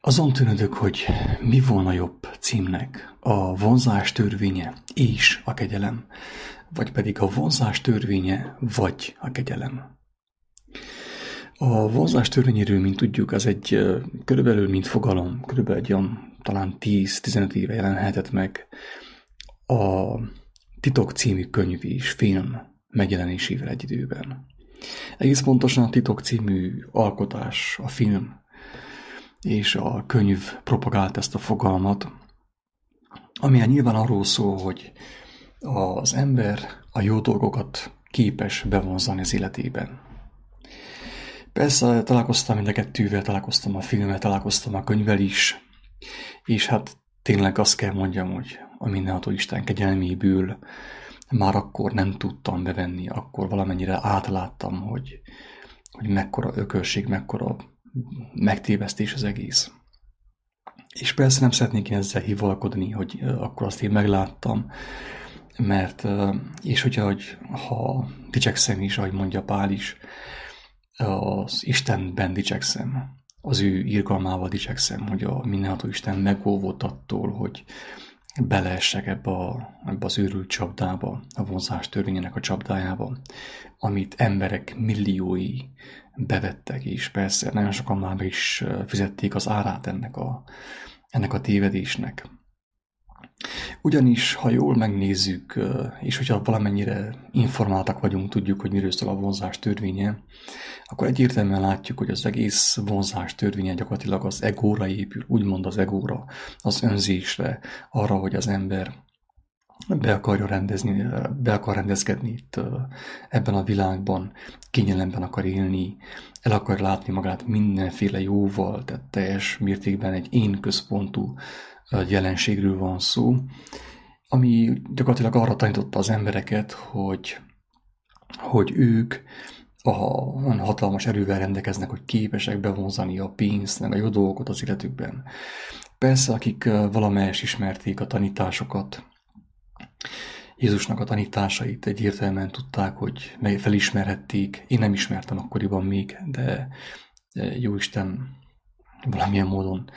Azon tűnödök, hogy mi volna jobb címnek, a vonzás törvénye és a kegyelem, vagy pedig a vonzás törvénye vagy a kegyelem. A vonzás törvényéről, mint tudjuk, az egy körülbelül, mint fogalom, körülbelül egy olyan talán 10-15 éve jelenhetett meg a Titok című könyv és film megjelenésével egy időben. Egész pontosan a Titok című alkotás, a film és a könyv propagált ezt a fogalmat, ami nyilván arról szól, hogy az ember a jó dolgokat képes bevonzani az életében. Persze találkoztam mind a kettővel, találkoztam a filmmel, találkoztam a könyvvel is, és hát tényleg azt kell mondjam, hogy a mindenható Isten kegyelméből már akkor nem tudtam bevenni, akkor valamennyire átláttam, hogy, hogy mekkora ökörség, mekkora megtévesztés az egész. És persze nem szeretnék én ezzel hivalkodni, hogy akkor azt én megláttam, mert, és hogyha, hogy ha dicsekszem is, ahogy mondja Pál is, az Istenben dicsekszem, az ő irgalmával dicsekszem, hogy a mindenható Isten megóvott attól, hogy beleessek ebbe, a, ebbe az őrült csapdába, a vonzás törvényének a csapdájába, amit emberek milliói bevettek, és persze nagyon sokan már is fizették az árát ennek a, ennek a tévedésnek. Ugyanis, ha jól megnézzük, és hogyha valamennyire informáltak vagyunk, tudjuk, hogy miről szól a vonzás törvénye, akkor egyértelműen látjuk, hogy az egész vonzás törvénye gyakorlatilag az egóra épül, úgymond az egóra, az önzésre, arra, hogy az ember be akarja rendezni, be akar rendezkedni itt ebben a világban, kényelemben akar élni, el akar látni magát mindenféle jóval, tehát teljes mértékben egy én központú jelenségről van szó, ami gyakorlatilag arra tanította az embereket, hogy, hogy ők a, hatalmas erővel rendelkeznek, hogy képesek bevonzani a pénzt, meg a jó dolgokat az életükben. Persze, akik valamelyes ismerték a tanításokat, Jézusnak a tanításait egyértelműen tudták, hogy felismerhették. Én nem ismertem akkoriban még, de Jóisten valamilyen módon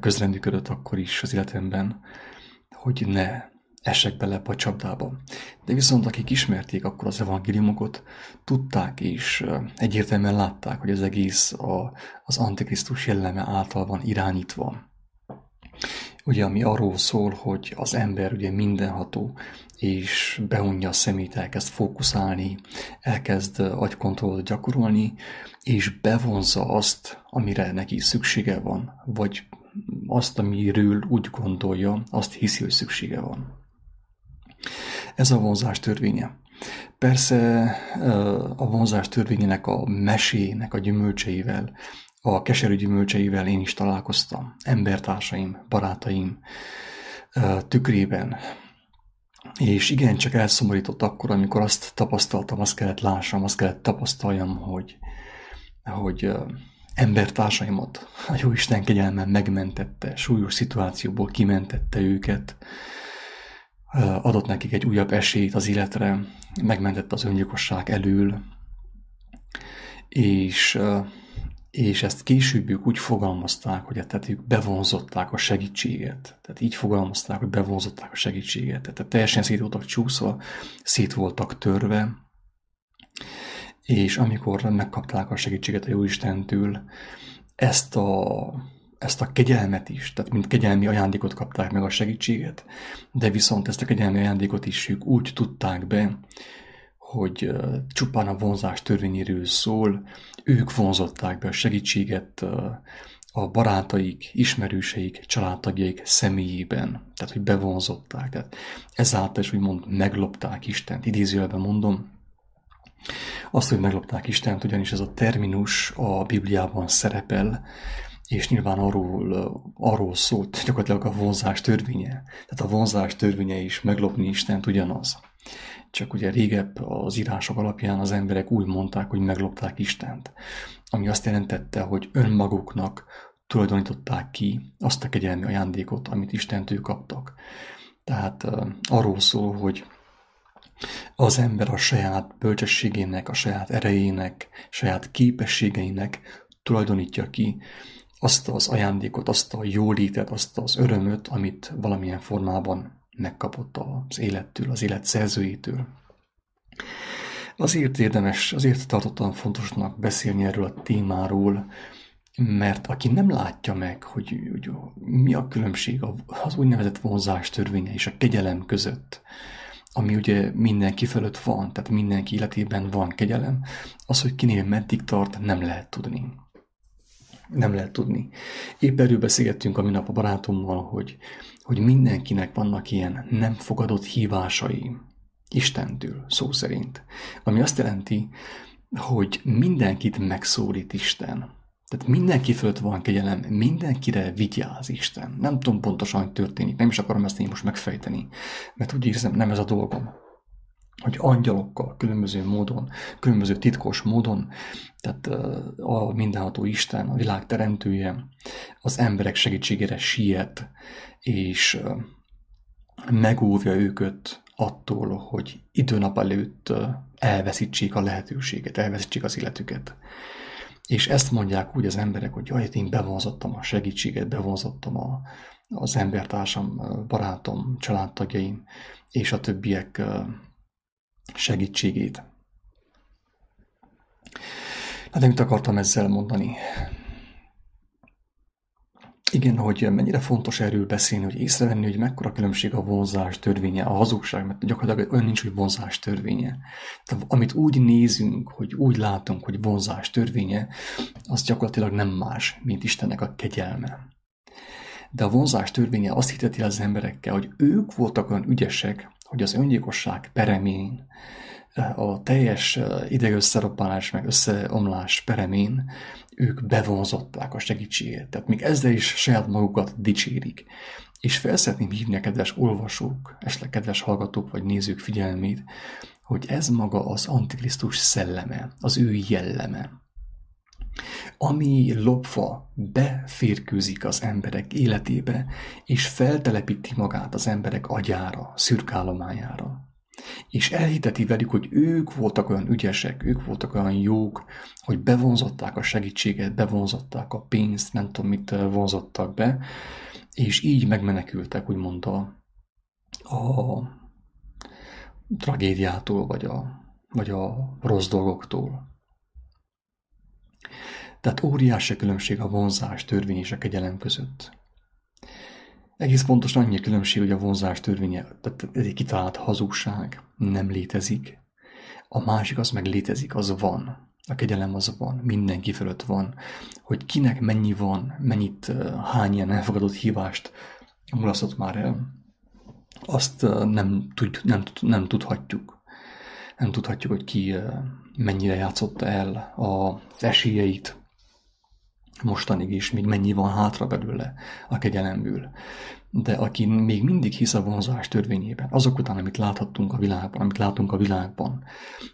közrendűködött akkor is az életemben, hogy ne essek bele a csapdába. De viszont akik ismerték akkor az evangéliumokot, tudták és egyértelműen látták, hogy az egész a, az Antikrisztus jelleme által van irányítva. Ugye, ami arról szól, hogy az ember ugye mindenható, és beunja a szemét, elkezd fókuszálni, elkezd agykontrollt gyakorolni, és bevonza azt, amire neki szüksége van, vagy azt, amiről úgy gondolja, azt hiszi, hogy szüksége van. Ez a vonzás törvénye. Persze a vonzás törvényének a mesének a gyümölcseivel, a keserű gyümölcseivel én is találkoztam. Embertársaim, barátaim tükrében. És igen, csak elszomorított akkor, amikor azt tapasztaltam, azt kellett lássam, azt kellett tapasztaljam, hogy, hogy embertársaimat a Jóisten kegyelmen megmentette, súlyos szituációból kimentette őket, adott nekik egy újabb esélyt az életre, megmentette az öngyilkosság elől, és, és ezt később ők úgy fogalmazták, hogy tehát ők bevonzották a segítséget. Tehát így fogalmazták, hogy bevonzották a segítséget. Tehát teljesen szét voltak csúszva, szét voltak törve, és amikor megkapták a segítséget a Jóistentől, ezt a, ezt a kegyelmet is, tehát mint kegyelmi ajándékot kapták meg a segítséget, de viszont ezt a kegyelmi ajándékot is ők úgy tudták be, hogy csupán a vonzás törvényéről szól, ők vonzották be a segítséget a barátaik, ismerőseik, családtagjaik személyében, tehát hogy bevonzották, tehát ezáltal is úgymond meglopták Istent, idézőjelben mondom, azt, hogy meglopták Istent, ugyanis ez a terminus a Bibliában szerepel, és nyilván arról, arról szólt gyakorlatilag a vonzás törvénye. Tehát a vonzás törvénye is meglopni Istent ugyanaz. Csak ugye régebb az írások alapján az emberek úgy mondták, hogy meglopták Istent. Ami azt jelentette, hogy önmaguknak tulajdonították ki azt a kegyelmi ajándékot, amit Istentől kaptak. Tehát arról szól, hogy az ember a saját bölcsességének, a saját erejének, saját képességeinek tulajdonítja ki azt az ajándékot, azt a jólétet, azt az örömöt, amit valamilyen formában megkapott az élettől, az élet szerzőjétől. Azért érdemes, azért tartottam fontosnak beszélni erről a témáról, mert aki nem látja meg, hogy, hogy mi a különbség az úgynevezett vonzás törvénye és a kegyelem között, ami ugye mindenki fölött van, tehát mindenki életében van kegyelem, az, hogy kinél meddig tart, nem lehet tudni. Nem lehet tudni. Épp erről beszélgettünk a minap a barátommal, hogy, hogy mindenkinek vannak ilyen nem fogadott hívásai Istentől, szó szerint. Ami azt jelenti, hogy mindenkit megszólít Isten. Tehát mindenki fölött van kegyelem, mindenkire vigyáz Isten. Nem tudom pontosan, hogy történik, nem is akarom ezt én most megfejteni, mert úgy érzem, nem ez a dolgom. Hogy angyalokkal, különböző módon, különböző titkos módon, tehát a mindenható Isten, a világ teremtője, az emberek segítségére siet, és megóvja őket attól, hogy időnap előtt elveszítsék a lehetőséget, elveszítsék az életüket. És ezt mondják úgy az emberek, hogy jaj, én bevonzottam a segítséget, bevonzottam a, az embertársam, barátom, családtagjaim és a többiek segítségét. Hát de mit akartam ezzel mondani? Igen, hogy mennyire fontos erről beszélni, hogy észrevenni, hogy mekkora különbség a vonzás törvénye, a hazugság, mert gyakorlatilag olyan nincs, hogy vonzás törvénye. Tehát amit úgy nézünk, hogy úgy látunk, hogy vonzás törvénye, az gyakorlatilag nem más, mint Istennek a kegyelme. De a vonzás törvénye azt hiteti az emberekkel, hogy ők voltak olyan ügyesek, hogy az öngyilkosság peremén, a teljes idegösszeroppálás meg összeomlás peremén ők bevonzották a segítséget. Tehát még ezzel is saját magukat dicsérik. És fel szeretném hívni a kedves olvasók, esetleg kedves hallgatók vagy nézők figyelmét, hogy ez maga az Antikrisztus szelleme, az ő jelleme, ami lopva beférkőzik az emberek életébe, és feltelepíti magát az emberek agyára, szürkálomájára és elhiteti velük, hogy ők voltak olyan ügyesek, ők voltak olyan jók, hogy bevonzották a segítséget, bevonzották a pénzt, nem tudom mit vonzottak be, és így megmenekültek, úgymond a, a tragédiától, vagy a, vagy a rossz dolgoktól. Tehát óriási különbség a vonzás, törvény és a kegyelem között. Egész pontosan annyi különbség, hogy a vonzás törvénye, tehát ez egy kitalált hazugság, nem létezik. A másik az meg létezik, az van. A kegyelem az van, mindenki fölött van. Hogy kinek mennyi van, mennyit, hány ilyen elfogadott hívást mulasztott már el, azt nem, tud, nem, nem tudhatjuk. Nem tudhatjuk, hogy ki mennyire játszotta el az esélyeit, mostanig is, még mennyi van hátra belőle a kegyelemből. De aki még mindig hisz a vonzás törvényében, azok után, amit láthattunk a világban, amit látunk a világban,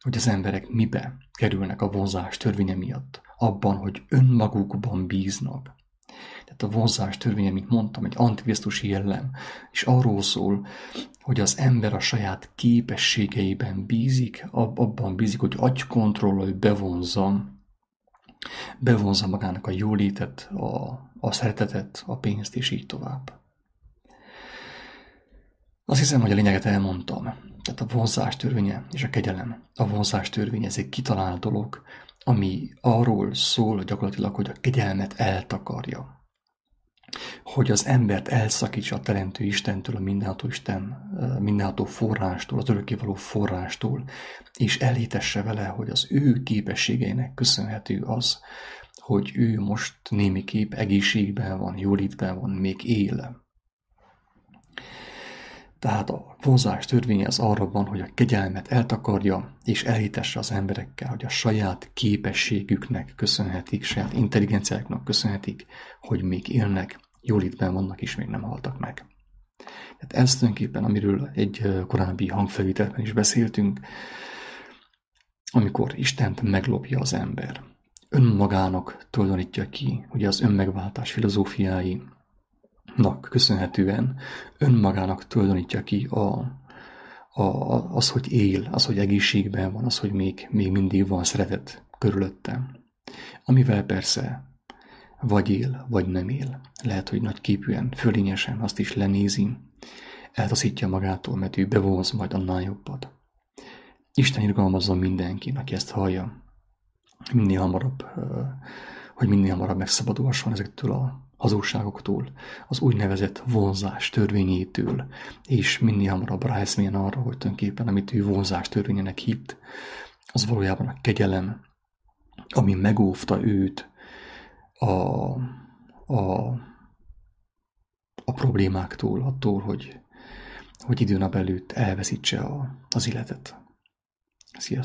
hogy az emberek mibe kerülnek a vonzás törvénye miatt, abban, hogy önmagukban bíznak. Tehát a vonzás törvénye, mint mondtam, egy antikrisztusi jellem, és arról szól, hogy az ember a saját képességeiben bízik, abban bízik, hogy agykontrollal bevonza Bevonza magának a jólétet, a, a szeretetet, a pénzt, és így tovább. Azt hiszem, hogy a lényeget elmondtam. Tehát a vonzás törvénye és a kegyelem. A vonzás törvénye ez egy kitalált dolog, ami arról szól gyakorlatilag, hogy a kegyelmet eltakarja hogy az embert elszakítsa a Teremtő Istentől, a mindenható Isten, mindenható forrástól, az örökkévaló forrástól, és elhitesse vele, hogy az ő képességeinek köszönhető az, hogy ő most némiképp egészségben van, jólétben van, még él. Tehát a vonzás törvénye az arra van, hogy a kegyelmet eltakarja, és elhitesse az emberekkel, hogy a saját képességüknek köszönhetik, saját intelligenciáknak köszönhetik, hogy még élnek, jólétben vannak és még nem haltak meg. Tehát ez tulajdonképpen, amiről egy korábbi hangfelvételben is beszéltünk, amikor Istent meglopja az ember. Önmagának tulajdonítja ki, ugye az önmegváltás filozófiái, köszönhetően önmagának tulajdonítja ki a, a, az, hogy él, az, hogy egészségben van, az, hogy még, még mindig van szeretet körülötte. Amivel persze vagy él, vagy nem él. Lehet, hogy nagy képűen, fölényesen azt is lenézi, eltaszítja magától, mert ő bevonz majd annál jobbat. Isten irgalmazzon mindenkin, aki ezt hallja, minél hamarabb, hogy minél hamarabb megszabadulhasson ezektől a hazugságoktól, az úgynevezett vonzás törvényétől, és minél hamarabb ráeszmélyen arra, hogy tulajdonképpen amit ő vonzás törvényének hitt, az valójában a kegyelem, ami megóvta őt a, a, a problémáktól, attól, hogy, hogy időnap előtt elveszítse a, az életet. Sziasztok!